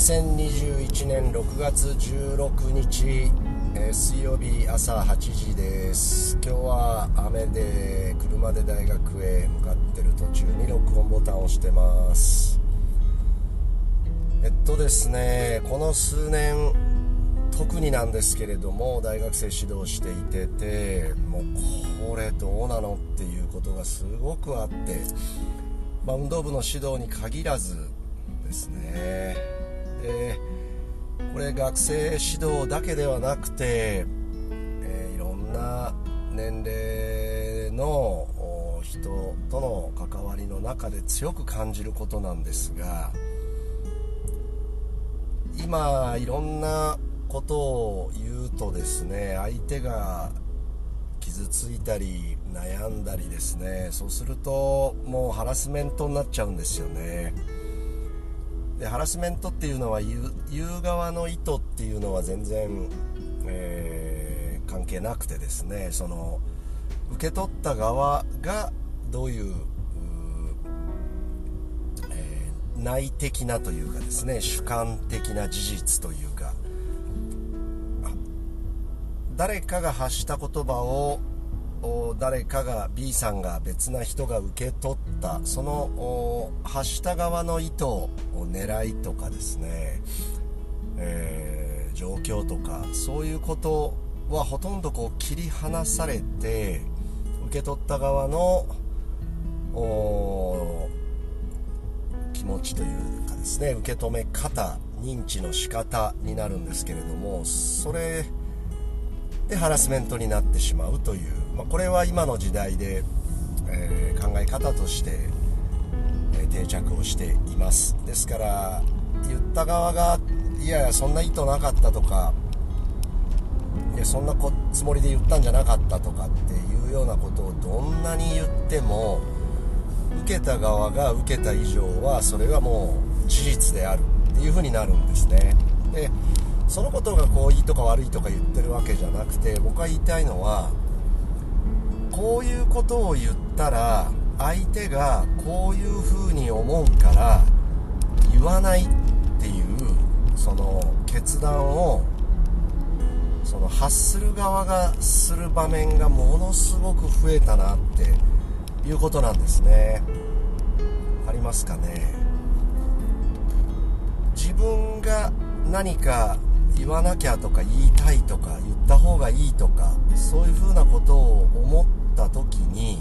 2021年6月16日、えー、水曜日朝8時です。今日は雨で車で大学へ向かってる途中に録音ボタンを押してます。えっとですねこの数年特になんですけれども大学生指導していててもうこれどうなのっていうことがすごくあって、まあ、運動部の指導に限らずですね。でこれ学生指導だけではなくて、えー、いろんな年齢の人との関わりの中で強く感じることなんですが今いろんなことを言うとですね相手が傷ついたり悩んだりですねそうするともうハラスメントになっちゃうんですよね。でハラスメントっていうのは言う側の意図っていうのは全然、えー、関係なくてですねその受け取った側がどういうえー、内的なというかですね主観的な事実というか誰かが発した言葉を誰かが B さんが別な人が受け取った。その発した側の意図を狙いとかですね、えー、状況とかそういうことはほとんどこう切り離されて受け取った側の気持ちというかですね受け止め方認知の仕方になるんですけれどもそれでハラスメントになってしまうという、まあ、これは今の時代で、えー、考え方として、え、定着をしています。ですから言った側がいやいやそんな意図なかったとかいやそんなつもりで言ったんじゃなかったとかっていうようなことをどんなに言っても受けた側が受けた以上はそれはもう事実であるっていうふうになるんですね。でそのことがこういいとか悪いとか言ってるわけじゃなくて僕が言いたいのはこういうことを言ったら相手がこういう風に思うから言わないっていうその決断をその発する側がする場面がものすごく増えたなっていうことなんですね。ありますかね。自分が何か言わなきゃとか言いたいとか言った方がいいとかそういうふうなことを思っった時に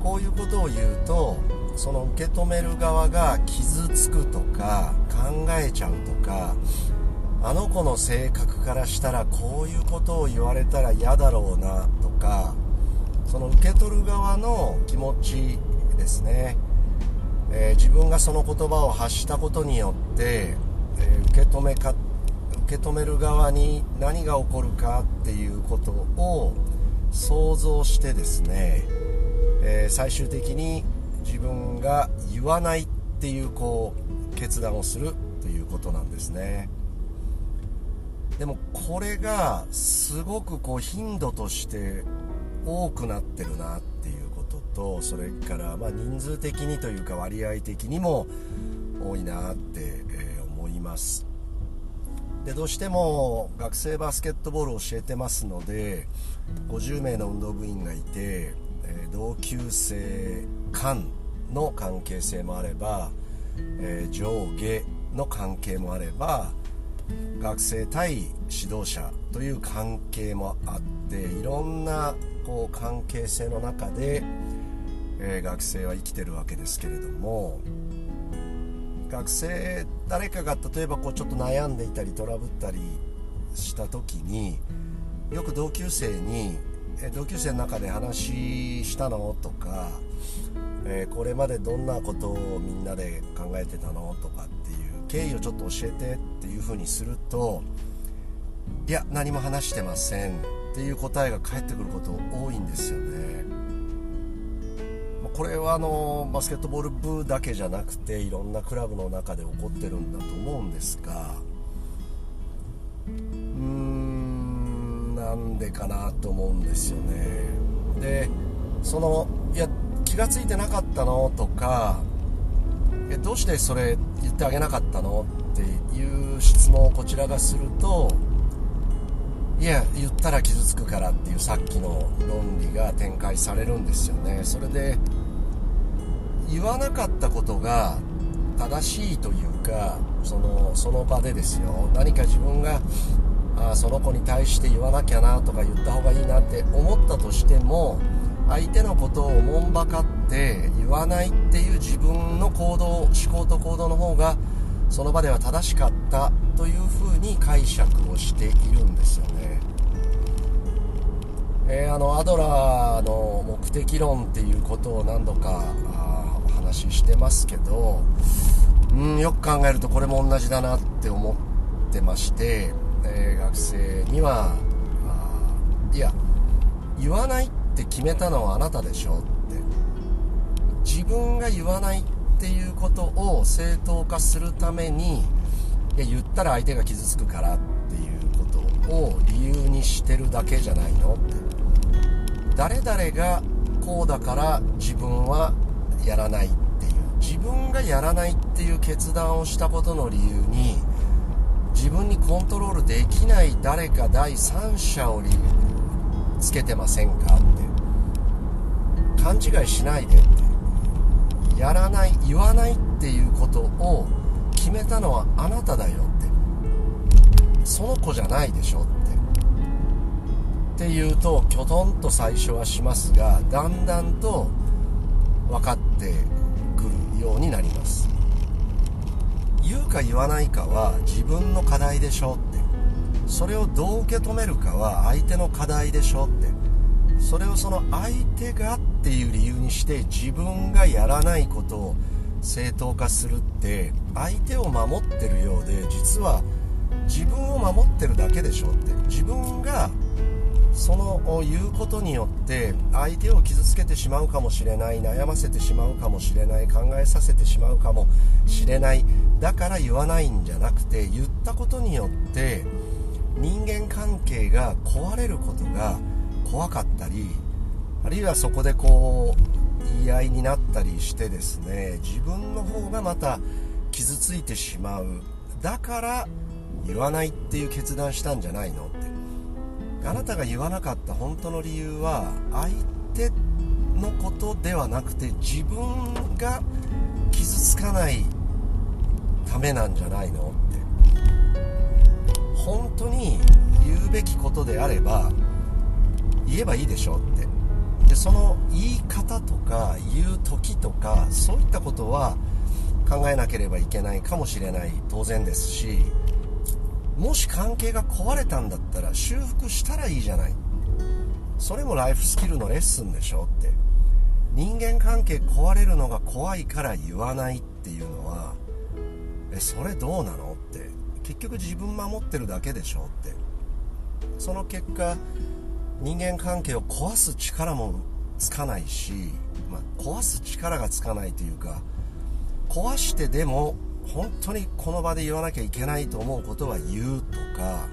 こういうことを言うとその受け止める側が傷つくとか考えちゃうとかあの子の性格からしたらこういうことを言われたら嫌だろうなとかその受け取る側の気持ちですね、えー、自分がその言葉を発したことによって、えー、受け止め方受け止める側に何が起こるかっていうことを想像してですね、えー、最終的に自分が言わないっていうこう決断をするということなんですね。でもこれがすごくこう頻度として多くなってるなっていうこととそれからま人数的にというか割合的にも多いなって、思います。でどうしても学生バスケットボールを教えてますので50名の運動部員がいて、え、同級生間の関係性もあれば、え、上下の関係もあれば学生対指導者という関係もあっていろんなこう関係性の中で、え、学生は生きてるわけですけれども学生誰かが例えばこうちょっと悩んでいたりトラブったりした時によく同級生に「同級生の中で話したの?」とか、えー、これまでどんなことをみんなで考えてたの?」とかっていう経緯をちょっと教えてっていうふうにすると「いや何も話してません」っていう答えが返ってくること多いんですよね。これはあのバスケットボール部だけじゃなくていろんなクラブの中で起こってるんだと思うんですがうーんなんでかなと思うんですよね。でそのいや気が付いてなかったのとかえどうしてそれ言ってあげなかったのっていう質問をこちらがするといや言ったら傷つくからっていうさっきの論理が展開されるんですよね。それで言わなかったことが正しいというかそのその場でですよ何か自分があその子に対して言わなきゃなとか言った方がいいなって思ったとしても相手のことをおもんばかって言わないっていう自分の行動思考と行動の方がその場では正しかったというふうに解釈をしているんですよね。えー、あのアドラーの目的論っていうことを何度か話してますけど、うん、よく考えるとこれも同じだなって思ってまして、えー、学生にはいや言わないって決めたのはあなたでしょって。自分が言わないっていうことを正当化するためにいや言ったら相手が傷つくからっていうことを理由にしてるだけじゃないのって。誰々がこうだから自分はやらない。分がやらないっていう決断をしたことの理由に自分にコントロールできない誰か第三者を理由つけてませんかって。勘違いしないでって。やらない言わないっていうことを決めたのはあなただよって。その子じゃないでしょって。っていうときょとんと最初はしますがだんだんと分かってようになります。言うか言わないかは自分の課題でしょって。それをどう受け止めるかは相手の課題でしょって。それをその相手がっていう理由にして自分がやらないことを正当化するって相手を守ってるようで実は自分を守ってるだけでしょって。自分がその言うことによって相手を傷つけてしまうかもしれない悩ませてしまうかもしれない考えさせてしまうかもしれないだから言わないんじゃなくて言ったことによって人間関係が壊れることが怖かったりあるいはそこでこう言い合いになったりしてですね自分の方がまた傷ついてしまう。だから言わないっていう決断したんじゃないの？あなたが言わなかった本当の理由は相手のことではなくて自分が傷つかないためなんじゃないの？って。本当に言うべきことであれば言えばいいでしょ？って。でその言い方とか言う時とかそういったことは考えなければいけないかもしれない。当然ですしもし関係が壊れたんだったら修復したらいいじゃない。それもライフスキルのレッスンでしょって。人間関係壊れるのが怖いから言わないっていうのはえそれどうなのって。結局自分守ってるだけでしょって。その結果人間関係を壊す力もつかないし、まあ、壊す力がつかないというか壊してでも本当にこの場で言わなきゃいけないと思うことは言うとか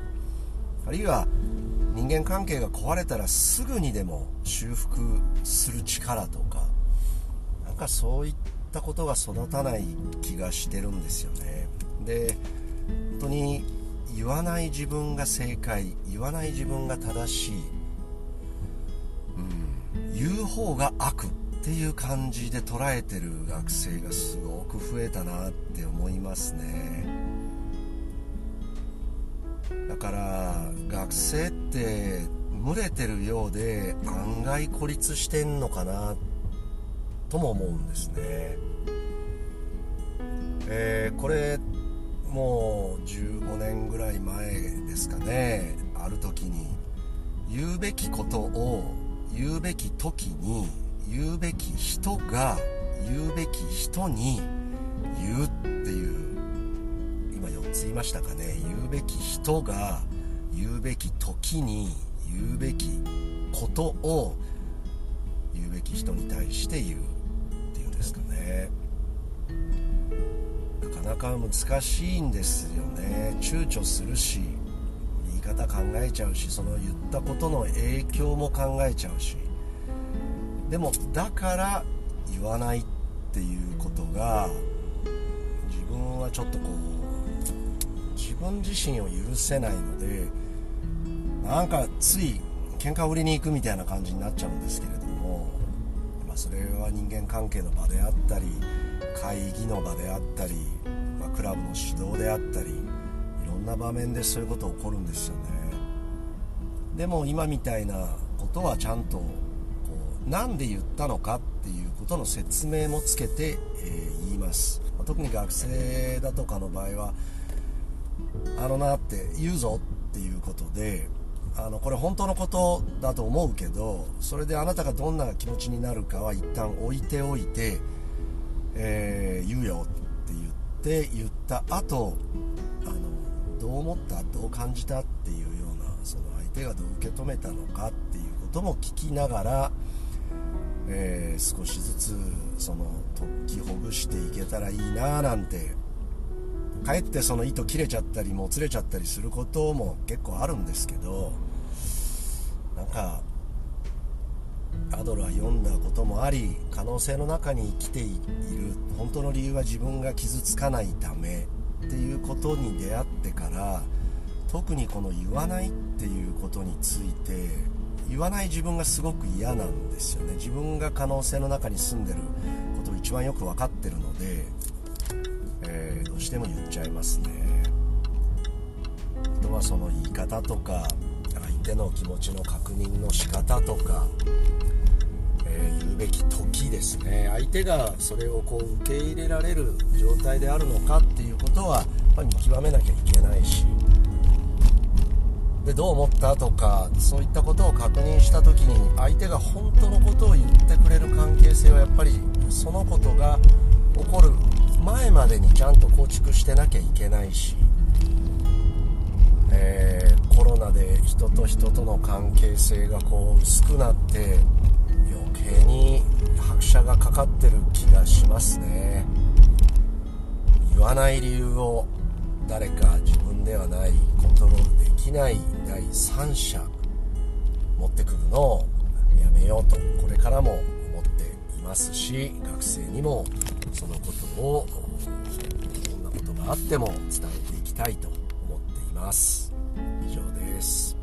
あるいは人間関係が壊れたらすぐにでも修復する力とかなんかそういったことが育たない気がしてるんですよね。で本当に言わない自分が正解言わない自分が正しい、うん、言う方が悪。っていう感じで捉えてる学生がすごく増えたなって思いますね。だから学生って群れてるようで案外孤立してんのかなとも思うんですね。えー、これもう15年ぐらい前ですかね。ある時に言うべきことを言うべき時に言うべき人が言うべき人に言うっていう今4つ言いましたかね。言うべき人が言うべき時に言うべきことを言うべき人に対して言うっていうんですかね。なかなか難しいんですよね。躊躇するし言い方考えちゃうしその言ったことの影響も考えちゃうし。でもだから言わないっていうことが自分はちょっとこう自分自身を許せないのでなんかつい喧嘩売りに行くみたいな感じになっちゃうんですけれども、まあ、それは人間関係の場であったり会議の場であったり、まあ、クラブの指導であったりいろんな場面でそういうこと起こるんですよね。でも今みたいなことはちゃんとこうなんで言ったのかっていうことの説明もつけて、えー、言います、まあ、特に学生だとかの場合はあのなって言うぞっていうことであのこれ本当のことだと思うけどそれであなたがどんな気持ちになるかは一旦置いておいて、えー、言うよって言って言った後あのどう思ったどう感じたっていうようなその相手がどう受け止めたのかっていうことも聞きながら、えー、少しずつその解きほぐしていけたらいいななんて。かえってその糸切れちゃったりもつれちゃったりすることも結構あるんですけどなんかアドラー読んだこともあり可能性の中に生きている。本当の理由は自分が傷つかないためっていうことに出会ってから特にこの言わないっていうことについて言わない自分がすごく嫌なんですよね。自分が可能性の中に住んでることを一番よく分かってるのでえー、どうしても言っちゃいますね。あとはその言い方とか相手の気持ちの確認の仕方とか、えー、言うべき時ですね。相手がそれをこう受け入れられる状態であるのかっていうことはやっぱり見極めなきゃいけないしでどう思ったとかそういったことを確認した時に相手が本当のことを言ってくれる関係性はやっぱりそのことが起こる前までにちゃんと構築してなきゃいけないし、えー、コロナで人と人との関係性がこう薄くなって余計に拍車がかかってる気がしますね。言わない理由を誰か自分ではないコントロールできない第三者持ってくるのをやめようとこれからも思っていますし学生にもそのことをどんなことがあっても伝えていきたいと思っています。以上です。